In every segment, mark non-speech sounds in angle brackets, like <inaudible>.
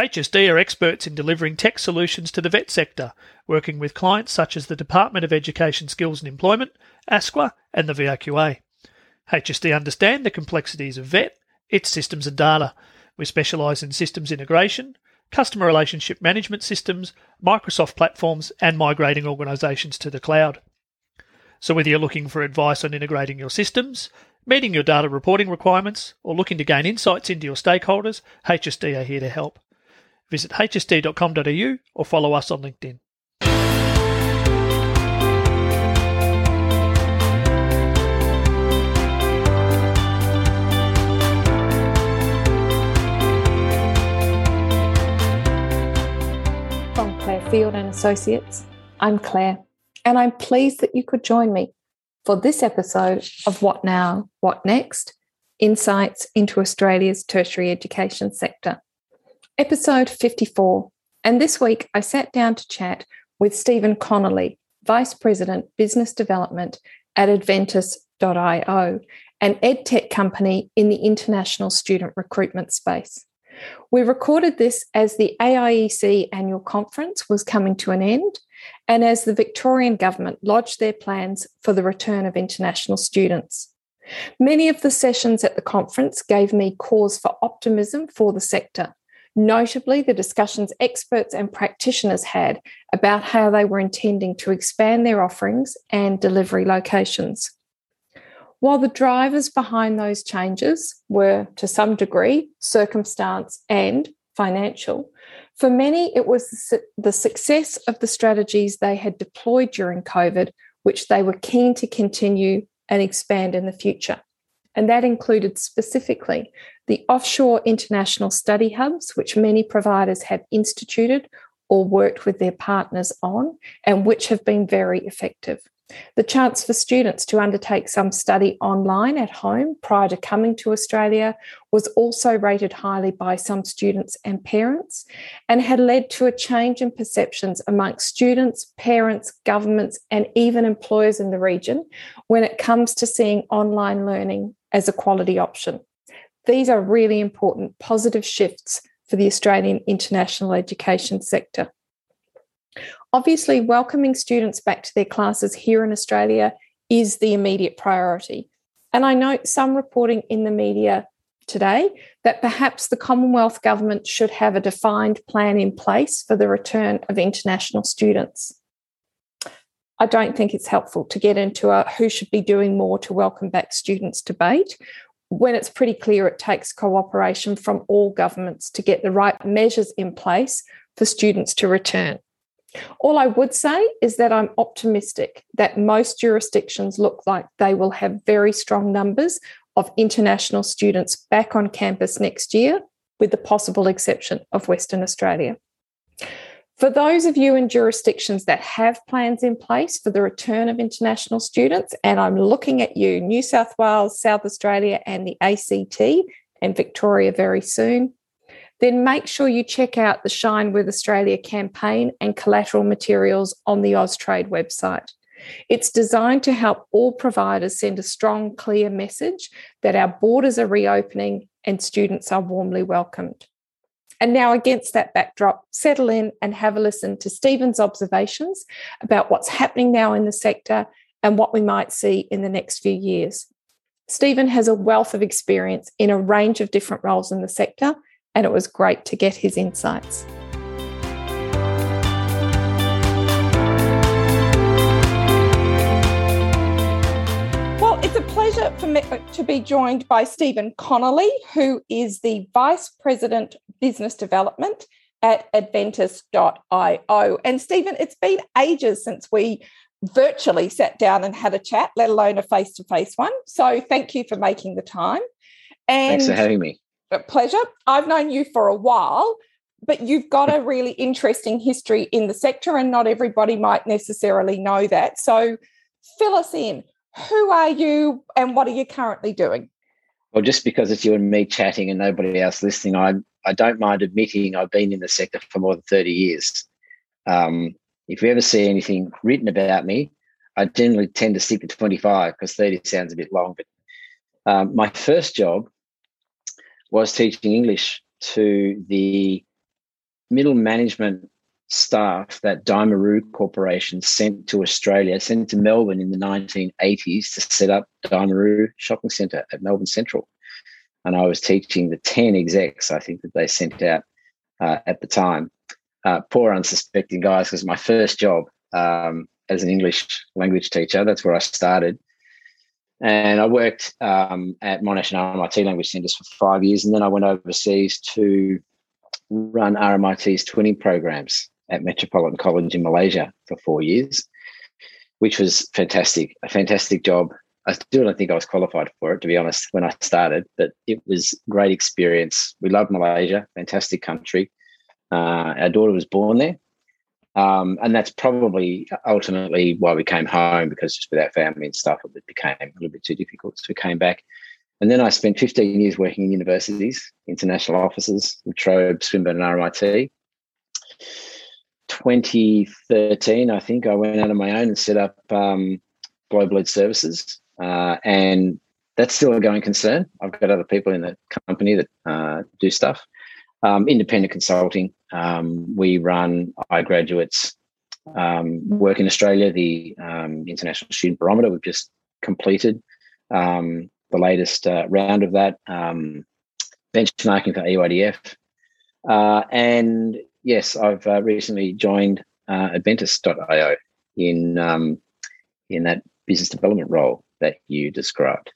HSD are experts in delivering tech solutions to the vet sector, working with clients such as the Department of Education Skills and Employment, ASQA, and the VRQA. HSD understand the complexities of vet, its systems and data. We specialise in systems integration, customer relationship management systems, Microsoft platforms, and migrating organisations to the cloud. So, whether you're looking for advice on integrating your systems, meeting your data reporting requirements, or looking to gain insights into your stakeholders, HSD are here to help. Visit hsd.com.au or follow us on LinkedIn. From Claire Field and Associates, I'm Claire, and I'm pleased that you could join me for this episode of What Now, What Next? Insights into Australia's tertiary education sector episode 54. And this week I sat down to chat with Stephen Connolly, Vice President Business Development at Adventus.io, an edtech company in the international student recruitment space. We recorded this as the AIEC annual conference was coming to an end and as the Victorian government lodged their plans for the return of international students. Many of the sessions at the conference gave me cause for optimism for the sector, notably the discussions experts and practitioners had about how they were intending to expand their offerings and delivery locations. While the drivers behind those changes were, to some degree, circumstance and financial, for many it was the success of the strategies they had deployed during COVID, which they were keen to continue and expand in the future. And that included specifically the offshore international study hubs, which many providers have instituted or worked with their partners on, and which have been very effective. The chance for students to undertake some study online at home prior to coming to Australia was also rated highly by some students and parents and had led to a change in perceptions amongst students, parents, governments, and even employers in the region when it comes to seeing online learning as a quality option. These are really important positive shifts for the Australian international education sector. Obviously, welcoming students back to their classes here in Australia is the immediate priority. And I note some reporting in the media today that perhaps the Commonwealth Government should have a defined plan in place for the return of international students. I don't think it's helpful to get into a who should be doing more to welcome back students debate when it's pretty clear it takes cooperation from all governments to get the right measures in place for students to return. All I would say is that I'm optimistic that most jurisdictions look like they will have very strong numbers of international students back on campus next year, with the possible exception of Western Australia. For those of you in jurisdictions that have plans in place for the return of international students, and I'm looking at you, New South Wales, South Australia, and the ACT, and Victoria very soon, then make sure you check out the Shine with Australia campaign and collateral materials on the Austrade website. It's designed to help all providers send a strong, clear message that our borders are reopening and students are warmly welcomed. And now, against that backdrop, settle in and have a listen to Stephen's observations about what's happening now in the sector and what we might see in the next few years. Stephen has a wealth of experience in a range of different roles in the sector, and it was great to get his insights. Pleasure for me uh, to be joined by Stephen Connolly, who is the Vice President Business Development at Adventus.io. And Stephen, it's been ages since we virtually sat down and had a chat, let alone a face to face one. So thank you for making the time. And Thanks for having me. A pleasure. I've known you for a while, but you've got a really interesting history in the sector, and not everybody might necessarily know that. So fill us in who are you and what are you currently doing? Well, just because it's you and me chatting and nobody else listening, I I don't mind admitting I've been in the sector for more than 30 years. Um, if you ever see anything written about me, I generally tend to stick to 25 because 30 sounds a bit long. But um, my first job was teaching English to the middle management staff that Daimaru Corporation sent to Australia, sent to Melbourne in the 1980s to set up Daimaru Shopping Centre at Melbourne Central. And I was teaching the 10 execs, I think, that they sent out uh, at the time. Uh, poor unsuspecting guys, because my first job um, as an English language teacher, that's where I started. And I worked um, at Monash and RMIT language centres for five years. And then I went overseas to run RMIT's twinning programs at Metropolitan College in Malaysia for four years, which was fantastic, a fantastic job. I still don't think I was qualified for it, to be honest, when I started, but it was great experience. We loved Malaysia, fantastic country. Uh, our daughter was born there. Um, and that's probably ultimately why we came home because just with our family and stuff, it became a little bit too difficult. So we came back. And then I spent 15 years working in universities, international offices, La Trobe, Swinburne, and RMIT. 2013, I think I went out on my own and set up um, Global Ed Services, uh, and that's still a going concern. I've got other people in the company that uh, do stuff. Um, independent consulting. Um, we run i-graduate's um, work in Australia. The um, International Student Barometer we've just completed um, the latest uh, round of that. benchmarking for EYDF. Uh, and yes, I've uh, recently joined uh, Adventus.io in um, in that business development role that you described.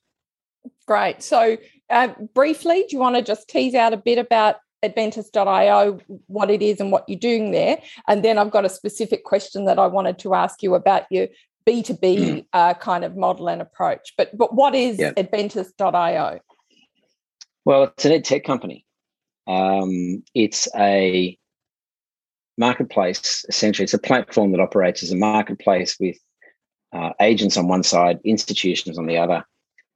Great. So, uh, briefly, do you want to just tease out a bit about Adventus.io, what it is and what you're doing there? And then I've got a specific question that I wanted to ask you about your B2B mm. uh, kind of model and approach. But but what is yeah. Adventus.io? Well, it's an ed tech company. Um, it's a marketplace essentially it's a platform that operates as a marketplace with uh, agents on one side institutions on the other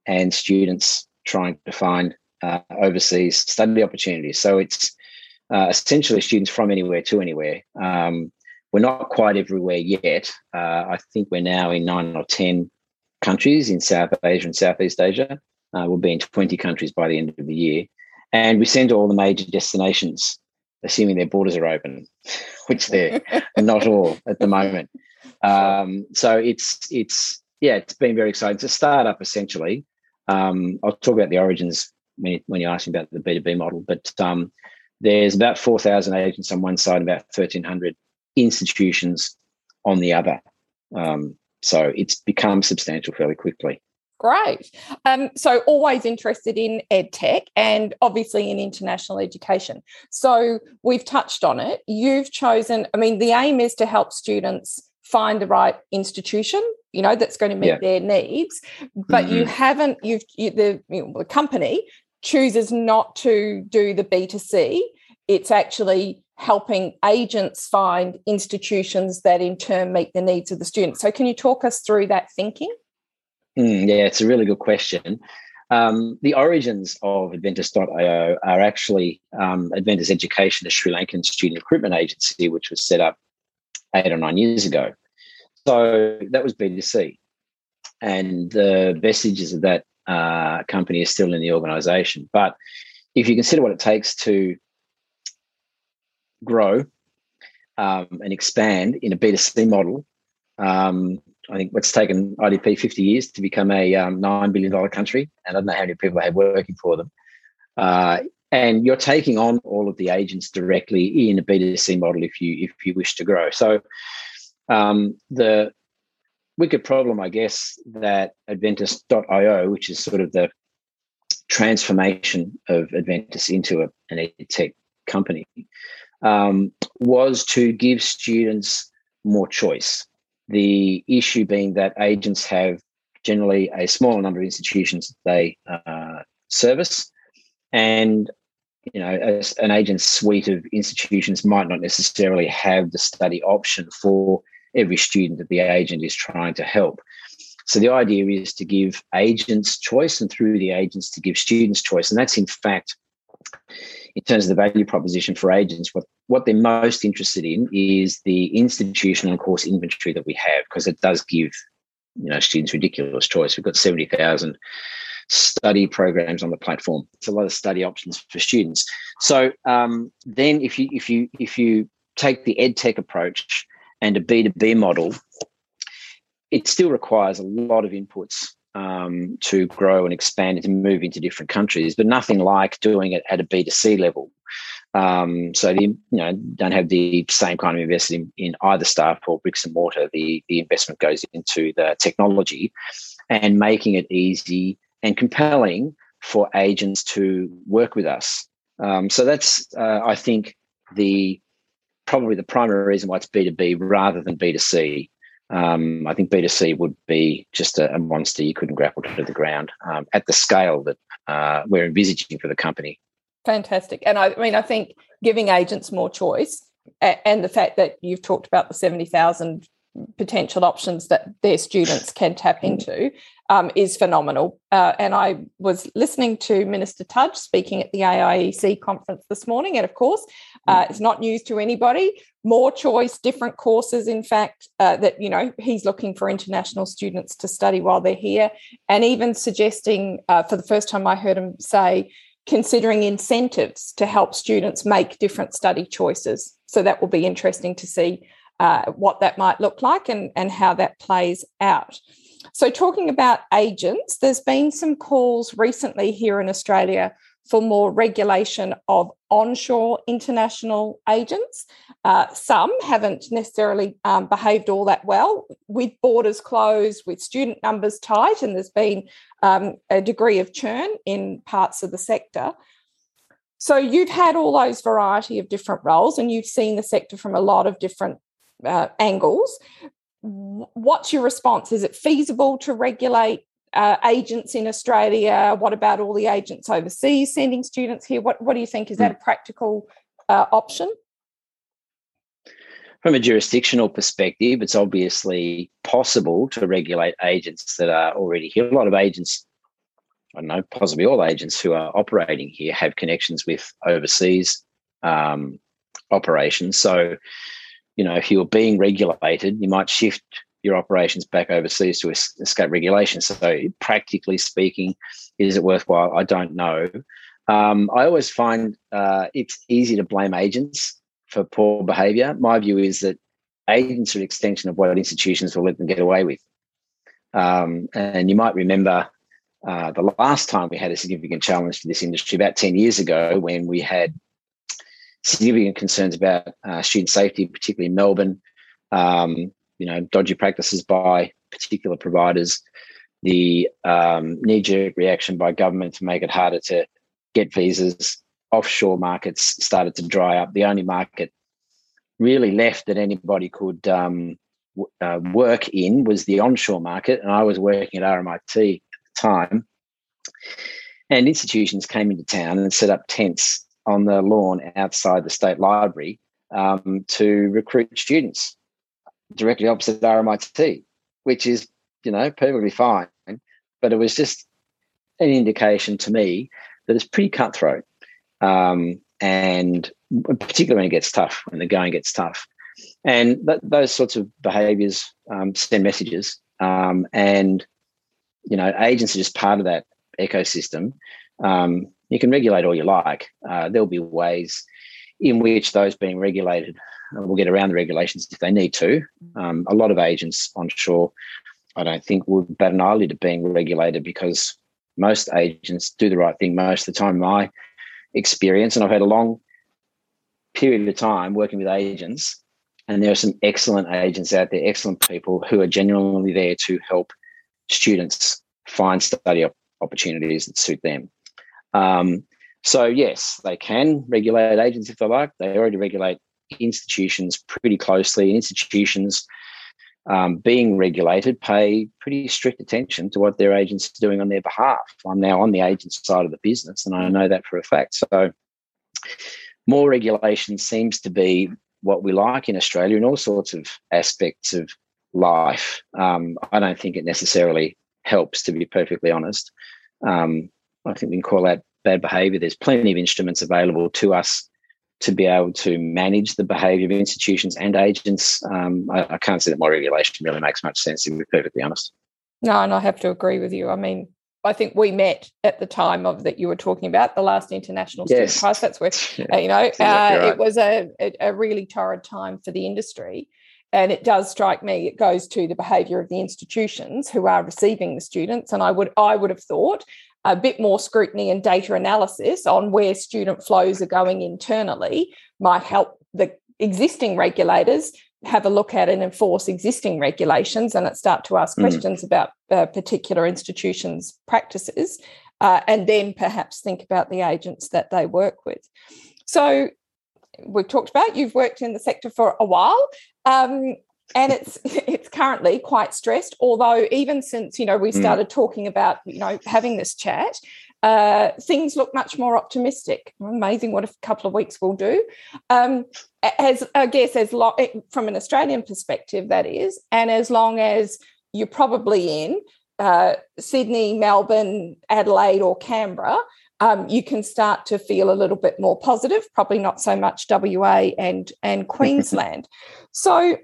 and students trying to find uh, overseas study opportunities. So it's uh, essentially students from anywhere to anywhere. Um, we're not quite everywhere yet. Uh, i think we're now in nine or ten countries in south asia and southeast asia. Uh, we'll be in 20 countries by the end of the year. And we send to all the major destinations assuming their borders are open, <laughs> which they're <laughs> not all at the moment. <laughs> Um, so it's it's yeah, it's been very exciting. It's a startup essentially. Um, I'll talk about the origins when you, when you ask me about the B two B model, but um, there's about four thousand agents on one side, about thirteen hundred institutions on the other. Um, so it's become substantial fairly quickly. Great. Um, so, always interested in ed tech and obviously in international education. So, we've touched on it. You've chosen, I mean, the aim is to help students find the right institution you know that's going to meet yeah. their needs but mm-hmm. you haven't you've you, the, you know, the company chooses not to do the b2c it's actually helping agents find institutions that in turn meet the needs of the students so can you talk us through that thinking Mm, yeah, it's a really good question. Um, the origins of Adventus.io are actually um, Education, a Sri Lankan student recruitment agency, which was set up eight or nine years ago. So that was B2C. And the vestiges of that uh, company are still in the organization. But if you consider what it takes to grow um, and expand in a B2C model, um, I think it's taken IDP 50 years to become a um, $9 billion country. And I don't know how many people they have working for them. Uh, and you're taking on all of the agents directly in a B2C model if you if you wish to grow. So um, the wicked problem, I guess, that Adventus.io, which is sort of the transformation of Adventus into a, an ed tech company, um, was to give students more choice. The issue being that agents have generally a smaller number of institutions they uh, service, and you know, an agent's suite of institutions might not necessarily have the study option for every student that the agent is trying to help. So the idea is to give agents choice, and through the agents to give students choice, and that's in fact in terms of the value proposition for agents, what, what they're most interested in is the institutional course inventory that we have, because it does give you know students ridiculous choice. We've got 70,000 study programs on the platform. It's a lot of study options for students. So um, then, if you if you if you take the ed tech approach and a B two B model, it still requires a lot of inputs um, to grow and expand and to move into different countries, but nothing like doing it at a B2C level. Um, so you know don't have the same kind of investment in, in either staff or bricks and mortar. The the investment goes into the technology and making it easy and compelling for agents to work with us. Um, so that's uh, I think the probably the primary reason why it's B two B rather than B two C. Um, I think B2C would be just a, a, monster you couldn't grapple to the ground um, at the scale that uh, we're envisaging for the company. Fantastic. And I, I mean, I think giving agents more choice and the fact that you've talked about the 70,000 potential options that their students can tap into um, is phenomenal. Uh, and I was listening to Minister Tudge speaking at the AIEC conference this morning. And of course, uh, it's not news to anybody. More choice, different courses, in fact, uh, that, you know, he's looking for international students to study while they're here. And even suggesting, uh, for the first time I heard him say, considering incentives to help students make different study choices. So that will be interesting to see uh, what that might look like and, and how that plays out. So, talking about agents, there's been some calls recently here in Australia for more regulation of onshore international agents. Uh, some haven't necessarily um, behaved all that well with borders closed, with student numbers tight, and there's been um, a degree of churn in parts of the sector. So you've had all those variety of different roles, and you've seen the sector from a lot of different uh, angles. What's your response? Is it feasible to regulate uh, agents in Australia? What about all the agents overseas sending students here? What, what do you think? Is that a practical uh, option? From a jurisdictional perspective, it's obviously possible to regulate agents that are already here. A lot of agents, I don't know, possibly all agents who are operating here have connections with overseas um, operations. So you know, if you're being regulated, you might shift your operations back overseas to escape regulation. So, practically speaking, is it worthwhile? I don't know. Um, I always find uh, it's easy to blame agents for poor behaviour. My view is that agents are an extension of what institutions will let them get away with. Um, and you might remember uh, the last time we had a significant challenge to this industry about 10 years ago when we had significant concerns about uh, student safety, particularly in Melbourne. Um, you know, dodgy practices by particular providers, the um, knee-jerk reaction by government to make it harder to get visas. Offshore markets started to dry up. The only market really left that anybody could um, w- uh, work in was the onshore market, and I was working at RMIT at the time. And institutions came into town and set up tents on the lawn outside the state library um, to recruit students directly opposite RMIT, which is, you know, perfectly fine. But it was just an indication to me that it's pretty cutthroat. Um, and particularly when it gets tough, when the going gets tough. And th- those sorts of behaviors um, send messages. Um, and, you know, agents are just part of that ecosystem. Um, you can regulate all you like. Uh, there'll be ways in which those being regulated uh, will get around the regulations if they need to. Um, a lot of agents onshore, I don't think, would bat an eyelid at being regulated because most agents do the right thing most of the time. My experience, and I've had a long period of time working with agents, and there are some excellent agents out there, excellent people who are genuinely there to help students find study opportunities that suit them. Um, so, yes, they can regulate agents if they like. They already regulate institutions pretty closely. and Institutions um, being regulated pay pretty strict attention to what their agents are doing on their behalf. I'm now on the agent side of the business, and I know that for a fact. So, more regulation seems to be what we like in Australia in all sorts of aspects of life. Um, I don't think it necessarily helps, to be perfectly honest. Um, I think we can call that bad behavior. There's plenty of instruments available to us to be able to manage the behavior of institutions and agents. Um, I, I, can't see that more regulation really makes much sense, to be perfectly honest. No, and I have to agree with you. I mean, I think we met at the time of that you were talking about the last international student Yes. prize. That's where Yeah. <laughs> uh, you know exactly uh, right. it was a, a a really torrid time for the industry. And it does strike me it goes to the behaviour of the institutions who are receiving the students. And I would I would have thought a bit more scrutiny and data analysis on where student flows are going internally might help the existing regulators have a look at and enforce existing regulations and start to ask Mm. questions about uh, particular institutions' practices, uh, and then perhaps think about the agents that they work with. So, we've talked about you've worked in the sector for a while. Um, and it's <laughs> it's currently quite stressed. Although even since you know we Mm. started talking about you know having this chat, uh, things look much more optimistic. Amazing what a couple of weeks will do. Um, as I guess as long from an Australian perspective, that is, and as long as you're probably in uh, Sydney, Melbourne, Adelaide, or Canberra, um, you can start to feel a little bit more positive. Probably not so much WA and and <laughs> Queensland. so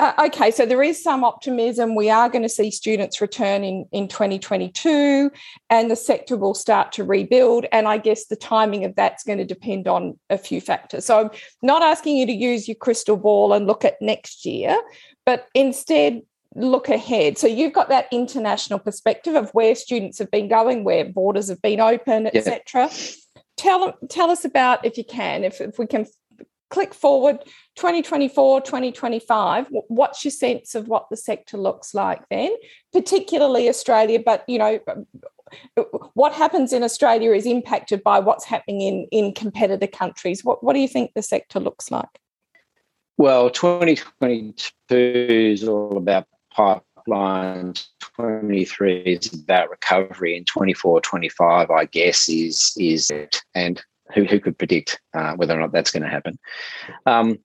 uh, okay, so there is some optimism. We are going to see students return in, in 2022 and the sector will start to rebuild. And I guess the timing of that's going to depend on a few factors. So I'm not asking you to use your crystal ball and look at next year, but instead look ahead. So you've got that international perspective of where students have been going, where borders have been open, Yeah. etc. Tell, tell us about, if you can, if, if we can click forward 2024 2025 what's your sense of what the sector looks like then particularly australia but you know um, uh, what happens in australia is impacted by what's happening in in competitor countries what, what do you think the sector looks like Well, 2022 is all about pipelines. 23 is about recovery, and 24, 25, I guess, is is it. And who who could predict uh, whether or not that's going to happen? Um,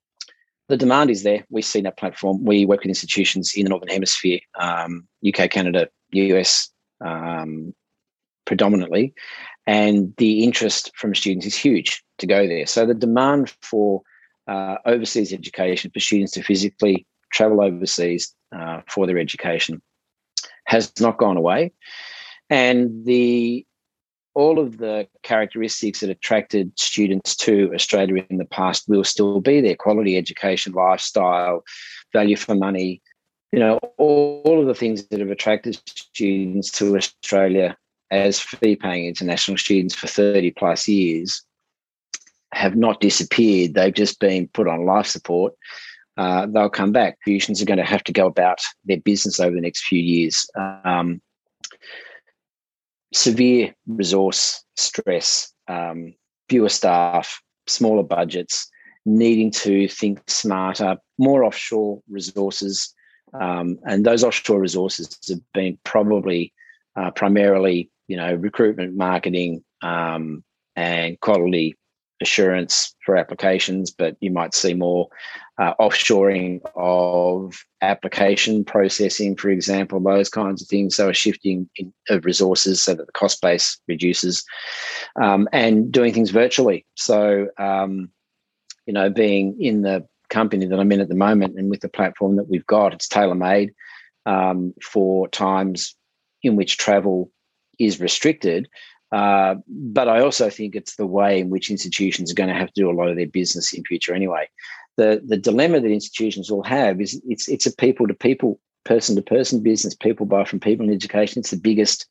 the demand is there. We see that platform. We work with institutions in the Northern Hemisphere, um, UK, Canada, US, um, predominantly, and the interest from students is huge to go there. So the demand for uh, overseas education for students to physically travel overseas uh, for their education has not gone away, and the all of the characteristics that attracted students to Australia in the past will still be there: quality education, lifestyle, value for money. You know, all, all of the things that have attracted students to Australia as fee-paying international students for 30 plus years have not disappeared. They've just been put on life support. Uh, they'll come back. Institutions are going to have to go about their business over the next few years. Um, severe resource stress, um, fewer staff, smaller budgets, needing to think smarter, more offshore resources. Um, and those offshore resources have been probably uh, primarily, you know, recruitment, marketing, um, and quality assurance for applications, but you might see more uh, offshoring of application processing, for example, those kinds of things. So a shifting in, of resources so that the cost base reduces, um, and doing things virtually. So um, you know, being in the company that I'm in at the moment and with the platform that we've got, it's tailor made um, for times in which travel is restricted. Uh, but I also think it's the way in which institutions are going to have to do a lot of their business in future anyway. The the dilemma that institutions will have is it's it's a people to people, person to person business. People buy from people in education. It's the biggest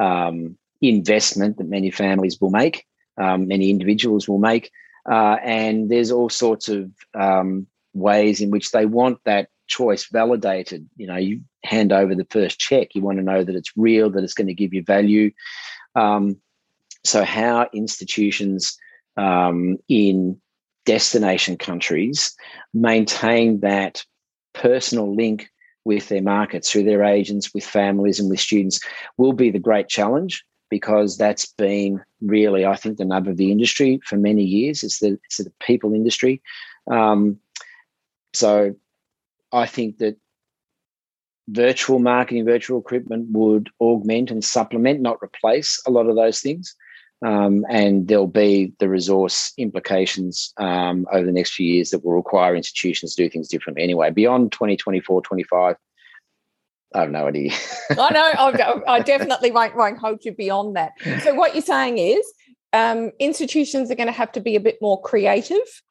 um, investment that many families will make, um, many individuals will make, uh, and there's all sorts of um, ways in which they want that choice validated. You know, you hand over the first check, you want to know that it's real, that it's going to give you value. Um, so, how institutions um, in destination countries maintain that personal link with their markets through their agents, with families, and with students will be the great challenge because that's been really, I think, the nub of the industry for many years. It's the it's the people industry. Um, so, I think that virtual marketing, virtual recruitment would augment and supplement, not replace a lot of those things. Um, and there'll be the resource implications um, over the next few years that will require institutions to do things differently anyway. Beyond 2024, 25, I have no idea. <laughs> I know. I <laughs> definitely won't, won't hold you beyond that. So, what you're saying is um, institutions are going to have to be a bit more creative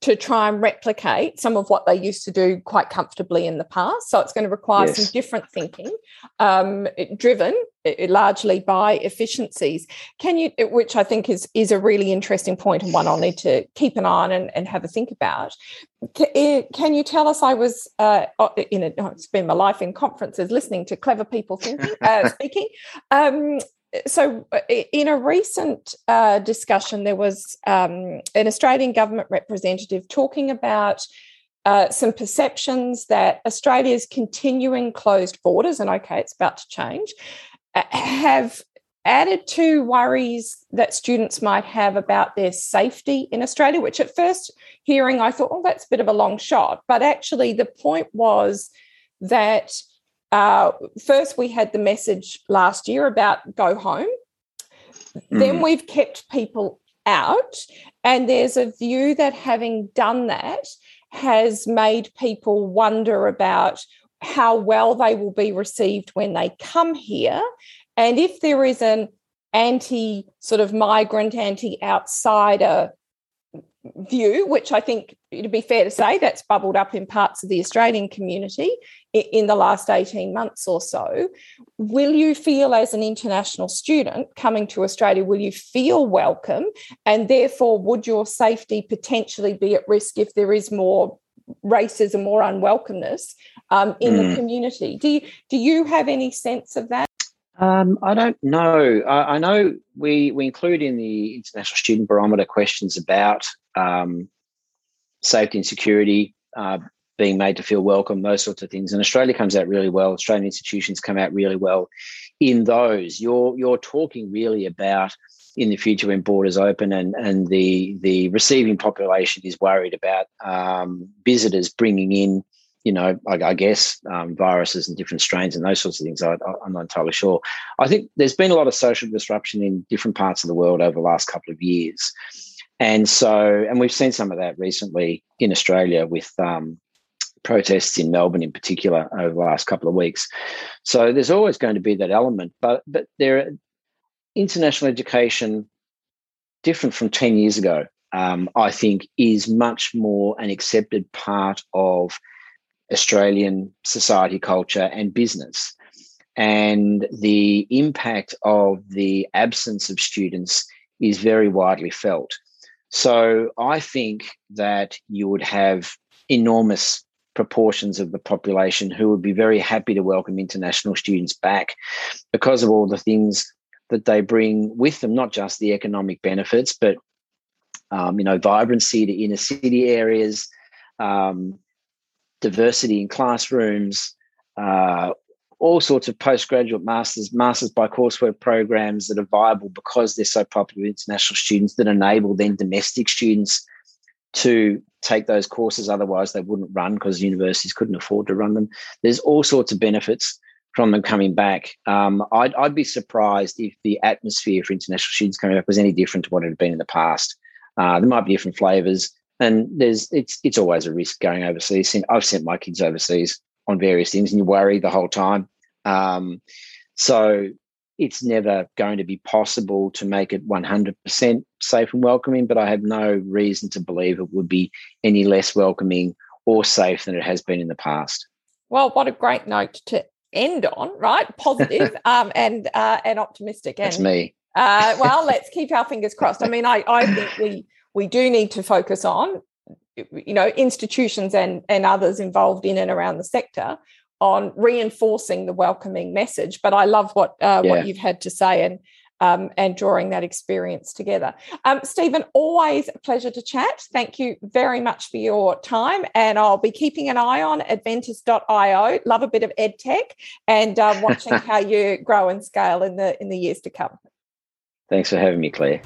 to try and replicate some of what they used to do quite comfortably in the past. So it's going to require yes. some different thinking, um, driven largely by efficiencies. Can you, which I think is is a really interesting point and one I'll need to keep an eye on and, and have a think about. Can you tell us? I was uh, in a, spend my life in conferences listening to clever people thinking, uh, <laughs> speaking. Um, so uh, in a recent uh, discussion there was um, an australian government representative talking about uh, some perceptions that australia's continuing closed borders and okay it's about to change have added to worries that students might have about their safety in australia which at first hearing i thought oh that's a bit of a long shot but actually the point was that uh, first, we had the message last year about go home. Mm. Then we've kept people out. And there's a view that having done that has made people wonder about how well they will be received when they come here. And if there is an anti sort of migrant, anti outsider view, which I think, it'd be fair to say, that's bubbled up in parts of the Australian community in the last 18 months or so. Will you feel, as an international student coming to Australia, will you feel welcome? And therefore, would your safety potentially be at risk if there is more racism or unwelcomeness um, in mm. the hmm. community? Do you, do you have any sense of that? Um, I don't know. I, I, know we we include in the International Student Barometer questions about um, safety and security, uh, being made to feel welcome, those sorts of things. And Australia comes out really well. Australian institutions come out really well in those. You're you're talking really about in the future when borders open and and the the receiving population is worried about um, visitors bringing in you know, I, I guess um, viruses and different strains and those sorts of things. I, am not entirely sure. I think there's been a lot of social disruption in different parts of the world over the last couple of years. And so, and we've seen some of that recently in Australia with um, protests in Melbourne in particular over the last couple of weeks. So there's always going to be that element, but but there, international education, different from ten years ago, um, I think, is much more an accepted part of Australian society, culture, and business. And the impact of the absence of students is very widely felt. So I think that you would have enormous proportions of the population who would be very happy to welcome international students back because of all the things that they bring with them, not just the economic benefits, but um, you know, vibrancy to inner city areas, um, diversity in classrooms, uh, all sorts of postgraduate masters, masters by coursework programs that are viable because they're so popular with international students that enable then domestic students to take those courses. Otherwise, they wouldn't run because universities couldn't afford to run them. There's all sorts of benefits from them coming back. Um, I'd, I'd, be surprised if the atmosphere for international students coming back was any different to what it had been in the past. Uh, there might be different flavors and there's it's it's always a risk going overseas. I've sent my kids overseas on various things, and you worry the whole time. Um, so it's never going to be possible to make it 100% safe and welcoming, but I have no reason to believe it would be any less welcoming or safe than it has been in the past. Well, what a great note to end on, right? Positive, <laughs> um, and uh, and optimistic. And, That's me. Uh, <laughs> well, let's keep our fingers crossed. I mean, I, I think we we do need to focus on you know institutions and and others involved in and around the sector on reinforcing the welcoming message but i love what uh, yeah. what you've had to say and um, and drawing that experience together. Um, Stephen, always a pleasure to chat. Thank you very much for your time. And I'll be keeping an eye on adventus.io. Love a bit of ed tech and uh, watching <laughs> how you grow and scale in the in the years to come. Thanks for having me, Claire.